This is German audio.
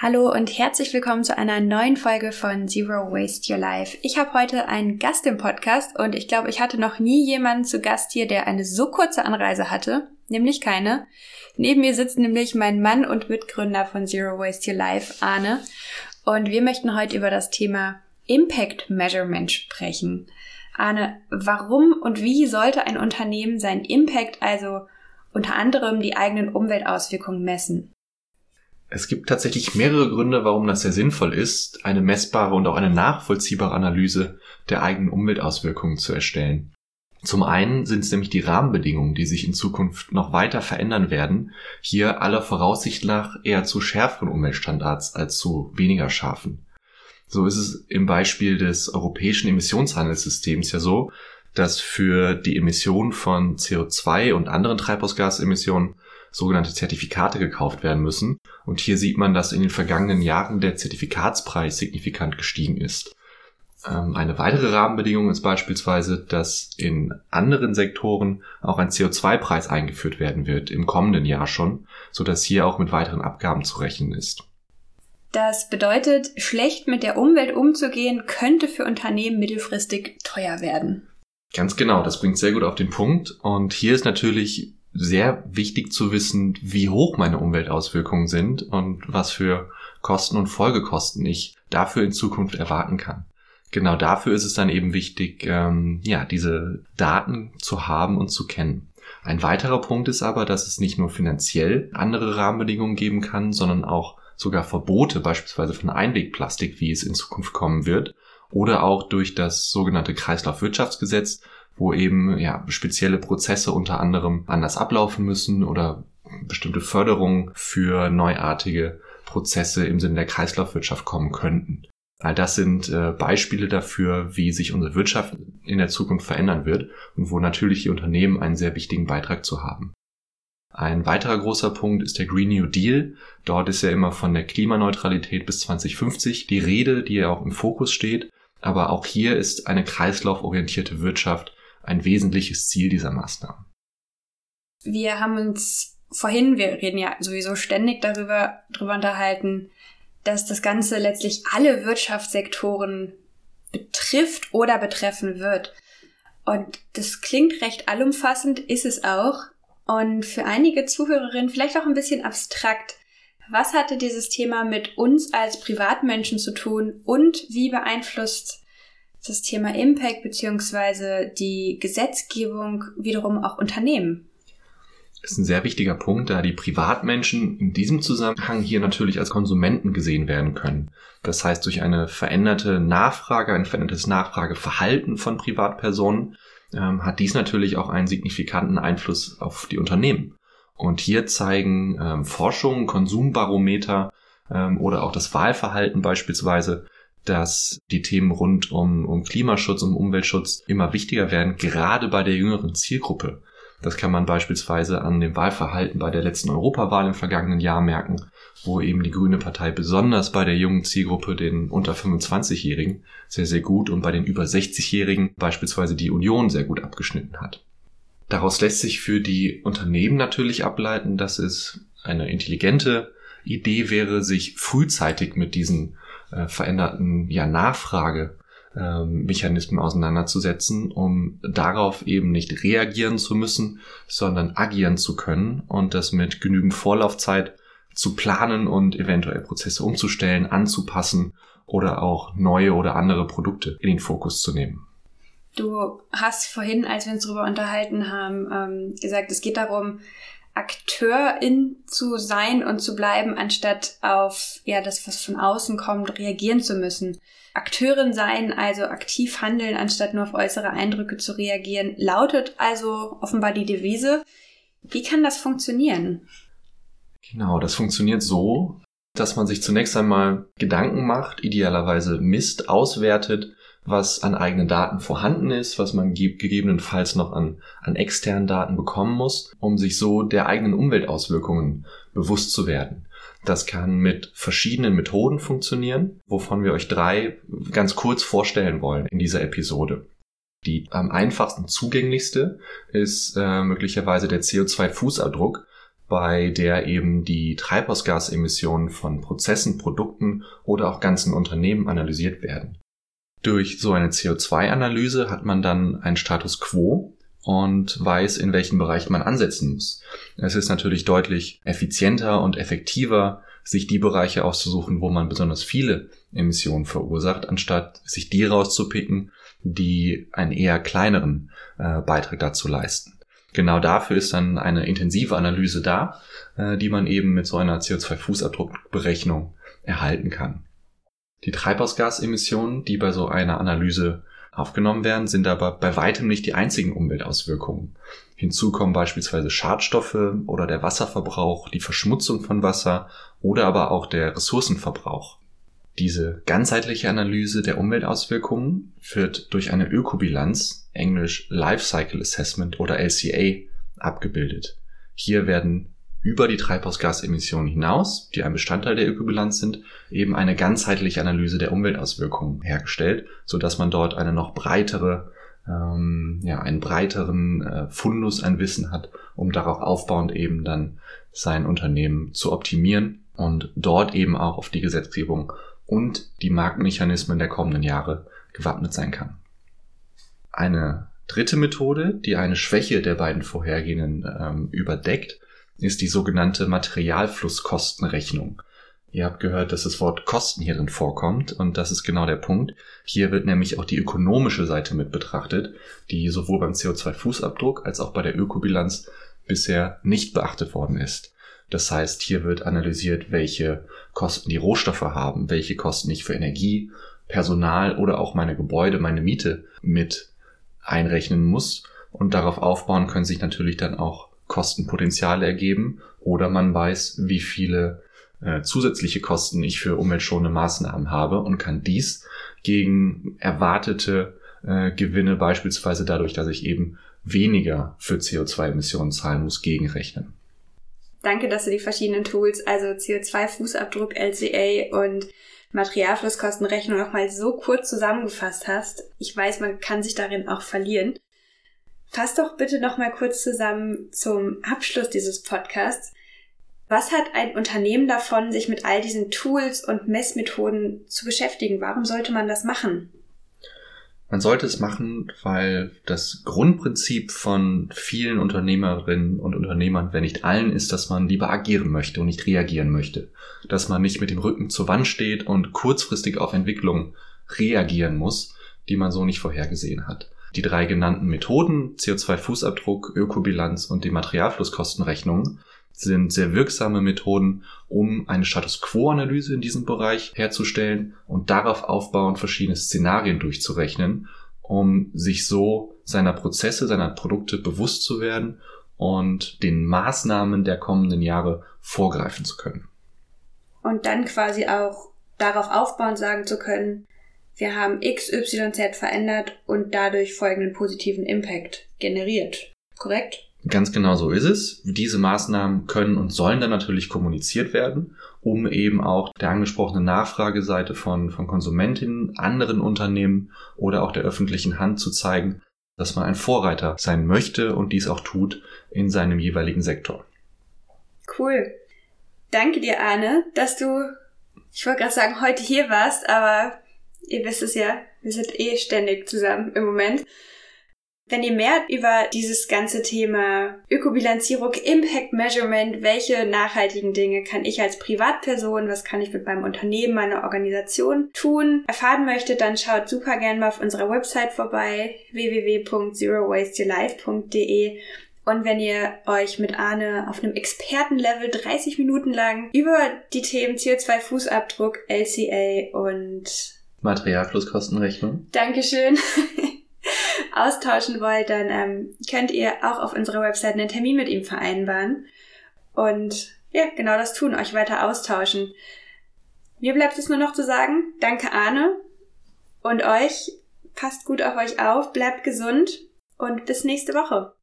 Hallo und herzlich willkommen zu einer neuen Folge von Zero Waste Your Life. Ich habe heute einen Gast im Podcast und ich glaube, ich hatte noch nie jemanden zu Gast hier, der eine so kurze Anreise hatte, nämlich keine. Neben mir sitzt nämlich mein Mann und Mitgründer von Zero Waste Your Life, Arne. Und wir möchten heute über das Thema Impact Measurement sprechen. Arne, warum und wie sollte ein Unternehmen seinen Impact, also unter anderem die eigenen Umweltauswirkungen messen? Es gibt tatsächlich mehrere Gründe, warum das sehr sinnvoll ist, eine messbare und auch eine nachvollziehbare Analyse der eigenen Umweltauswirkungen zu erstellen. Zum einen sind es nämlich die Rahmenbedingungen, die sich in Zukunft noch weiter verändern werden, hier aller Voraussicht nach eher zu schärferen Umweltstandards als zu weniger scharfen. So ist es im Beispiel des europäischen Emissionshandelssystems ja so, dass für die Emission von CO2 und anderen Treibhausgasemissionen sogenannte Zertifikate gekauft werden müssen. Und hier sieht man, dass in den vergangenen Jahren der Zertifikatspreis signifikant gestiegen ist. Ähm, eine weitere Rahmenbedingung ist beispielsweise, dass in anderen Sektoren auch ein CO2-Preis eingeführt werden wird, im kommenden Jahr schon, so dass hier auch mit weiteren Abgaben zu rechnen ist. Das bedeutet, schlecht mit der Umwelt umzugehen, könnte für Unternehmen mittelfristig teuer werden. Ganz genau, das bringt sehr gut auf den Punkt. Und hier ist natürlich sehr wichtig zu wissen, wie hoch meine Umweltauswirkungen sind und was für Kosten und Folgekosten ich dafür in Zukunft erwarten kann. Genau dafür ist es dann eben wichtig, ähm, ja, diese Daten zu haben und zu kennen. Ein weiterer Punkt ist aber, dass es nicht nur finanziell andere Rahmenbedingungen geben kann, sondern auch sogar Verbote beispielsweise von Einwegplastik, wie es in Zukunft kommen wird, oder auch durch das sogenannte Kreislaufwirtschaftsgesetz, wo eben ja spezielle Prozesse unter anderem anders ablaufen müssen oder bestimmte Förderungen für neuartige Prozesse im Sinne der Kreislaufwirtschaft kommen könnten. All das sind äh, Beispiele dafür, wie sich unsere Wirtschaft in der Zukunft verändern wird und wo natürlich die Unternehmen einen sehr wichtigen Beitrag zu haben. Ein weiterer großer Punkt ist der Green New Deal. Dort ist ja immer von der Klimaneutralität bis 2050 die Rede, die ja auch im Fokus steht. Aber auch hier ist eine kreislauforientierte Wirtschaft ein wesentliches Ziel dieser Maßnahmen. Wir haben uns vorhin, wir reden ja sowieso ständig darüber, darüber unterhalten, dass das Ganze letztlich alle Wirtschaftssektoren betrifft oder betreffen wird. Und das klingt recht allumfassend, ist es auch. Und für einige Zuhörerinnen vielleicht auch ein bisschen abstrakt. Was hatte dieses Thema mit uns als Privatmenschen zu tun und wie beeinflusst das Thema Impact beziehungsweise die Gesetzgebung wiederum auch Unternehmen? Das ist ein sehr wichtiger Punkt, da die Privatmenschen in diesem Zusammenhang hier natürlich als Konsumenten gesehen werden können. Das heißt, durch eine veränderte Nachfrage, ein verändertes Nachfrageverhalten von Privatpersonen ähm, hat dies natürlich auch einen signifikanten Einfluss auf die Unternehmen. Und hier zeigen ähm, Forschungen, Konsumbarometer ähm, oder auch das Wahlverhalten beispielsweise, dass die Themen rund um, um Klimaschutz, um Umweltschutz immer wichtiger werden, gerade bei der jüngeren Zielgruppe. Das kann man beispielsweise an dem Wahlverhalten bei der letzten Europawahl im vergangenen Jahr merken, wo eben die Grüne Partei besonders bei der jungen Zielgruppe, den unter 25-Jährigen, sehr, sehr gut und bei den über 60-Jährigen beispielsweise die Union sehr gut abgeschnitten hat. Daraus lässt sich für die Unternehmen natürlich ableiten, dass es eine intelligente Idee wäre, sich frühzeitig mit diesen äh, veränderten ja, Nachfragemechanismen ähm, auseinanderzusetzen, um darauf eben nicht reagieren zu müssen, sondern agieren zu können und das mit genügend Vorlaufzeit zu planen und eventuell Prozesse umzustellen, anzupassen oder auch neue oder andere Produkte in den Fokus zu nehmen. Du hast vorhin, als wir uns darüber unterhalten haben, ähm, gesagt, es geht darum, Akteurin zu sein und zu bleiben, anstatt auf ja das, was von außen kommt, reagieren zu müssen. Akteurin sein, also aktiv handeln, anstatt nur auf äußere Eindrücke zu reagieren, lautet also offenbar die Devise. Wie kann das funktionieren? Genau, das funktioniert so, dass man sich zunächst einmal Gedanken macht, idealerweise misst, auswertet, was an eigenen Daten vorhanden ist, was man gegebenenfalls noch an, an externen Daten bekommen muss, um sich so der eigenen Umweltauswirkungen bewusst zu werden. Das kann mit verschiedenen Methoden funktionieren, wovon wir euch drei ganz kurz vorstellen wollen in dieser Episode. Die am einfachsten zugänglichste ist äh, möglicherweise der CO2-Fußabdruck, bei der eben die Treibhausgasemissionen von Prozessen, Produkten oder auch ganzen Unternehmen analysiert werden. Durch so eine CO2-Analyse hat man dann einen Status quo und weiß, in welchen Bereich man ansetzen muss. Es ist natürlich deutlich effizienter und effektiver, sich die Bereiche auszusuchen, wo man besonders viele Emissionen verursacht, anstatt sich die rauszupicken, die einen eher kleineren äh, Beitrag dazu leisten. Genau dafür ist dann eine intensive Analyse da, äh, die man eben mit so einer CO2-Fußabdruckberechnung erhalten kann. Die Treibhausgasemissionen, die bei so einer Analyse aufgenommen werden, sind aber bei weitem nicht die einzigen Umweltauswirkungen. Hinzu kommen beispielsweise Schadstoffe oder der Wasserverbrauch, die Verschmutzung von Wasser oder aber auch der Ressourcenverbrauch. Diese ganzheitliche Analyse der Umweltauswirkungen wird durch eine Ökobilanz, englisch Life Cycle Assessment oder LCA, abgebildet. Hier werden über die Treibhausgasemissionen hinaus, die ein Bestandteil der Ökobilanz sind, eben eine ganzheitliche Analyse der Umweltauswirkungen hergestellt, so dass man dort eine noch breitere, ähm, ja, einen breiteren äh, Fundus an Wissen hat, um darauf aufbauend eben dann sein Unternehmen zu optimieren und dort eben auch auf die Gesetzgebung und die Marktmechanismen der kommenden Jahre gewappnet sein kann. Eine dritte Methode, die eine Schwäche der beiden vorhergehenden ähm, überdeckt, ist die sogenannte Materialflusskostenrechnung. Ihr habt gehört, dass das Wort Kosten hierin vorkommt und das ist genau der Punkt. Hier wird nämlich auch die ökonomische Seite mit betrachtet, die sowohl beim CO2-Fußabdruck als auch bei der Ökobilanz bisher nicht beachtet worden ist. Das heißt, hier wird analysiert, welche Kosten die Rohstoffe haben, welche Kosten ich für Energie, Personal oder auch meine Gebäude, meine Miete mit einrechnen muss. Und darauf aufbauen können sich natürlich dann auch Kostenpotenziale ergeben oder man weiß, wie viele äh, zusätzliche Kosten ich für umweltschonende Maßnahmen habe und kann dies gegen erwartete äh, Gewinne beispielsweise dadurch, dass ich eben weniger für CO2-Emissionen zahlen muss, gegenrechnen. Danke, dass du die verschiedenen Tools, also CO2-Fußabdruck, LCA und Materialflusskostenrechnung nochmal so kurz zusammengefasst hast. Ich weiß, man kann sich darin auch verlieren. Fass doch bitte nochmal kurz zusammen zum Abschluss dieses Podcasts. Was hat ein Unternehmen davon, sich mit all diesen Tools und Messmethoden zu beschäftigen? Warum sollte man das machen? Man sollte es machen, weil das Grundprinzip von vielen Unternehmerinnen und Unternehmern, wenn nicht allen, ist, dass man lieber agieren möchte und nicht reagieren möchte. Dass man nicht mit dem Rücken zur Wand steht und kurzfristig auf Entwicklungen reagieren muss, die man so nicht vorhergesehen hat. Die drei genannten Methoden, CO2-Fußabdruck, Ökobilanz und die Materialflusskostenrechnung, sind sehr wirksame Methoden, um eine Status Quo-Analyse in diesem Bereich herzustellen und darauf aufbauend verschiedene Szenarien durchzurechnen, um sich so seiner Prozesse, seiner Produkte bewusst zu werden und den Maßnahmen der kommenden Jahre vorgreifen zu können. Und dann quasi auch darauf aufbauend sagen zu können, wir haben X, Y, Z verändert und dadurch folgenden positiven Impact generiert. Korrekt? Ganz genau so ist es. Diese Maßnahmen können und sollen dann natürlich kommuniziert werden, um eben auch der angesprochenen Nachfrageseite von, von Konsumentinnen, anderen Unternehmen oder auch der öffentlichen Hand zu zeigen, dass man ein Vorreiter sein möchte und dies auch tut in seinem jeweiligen Sektor. Cool. Danke dir, Arne, dass du, ich wollte gerade sagen, heute hier warst, aber ihr wisst es ja, wir sind eh ständig zusammen im Moment. Wenn ihr mehr über dieses ganze Thema Ökobilanzierung, Impact Measurement, welche nachhaltigen Dinge kann ich als Privatperson, was kann ich mit meinem Unternehmen, meiner Organisation tun, erfahren möchtet, dann schaut super gerne mal auf unserer Website vorbei, www.zerowasteyourlife.de und wenn ihr euch mit Arne auf einem Expertenlevel 30 Minuten lang über die Themen CO2-Fußabdruck, LCA und Materialflusskostenrechnung. Dankeschön. austauschen wollt, dann ähm, könnt ihr auch auf unserer Website einen Termin mit ihm vereinbaren. Und ja, genau das tun, euch weiter austauschen. Mir bleibt es nur noch zu sagen, danke Arne und euch, passt gut auf euch auf, bleibt gesund und bis nächste Woche.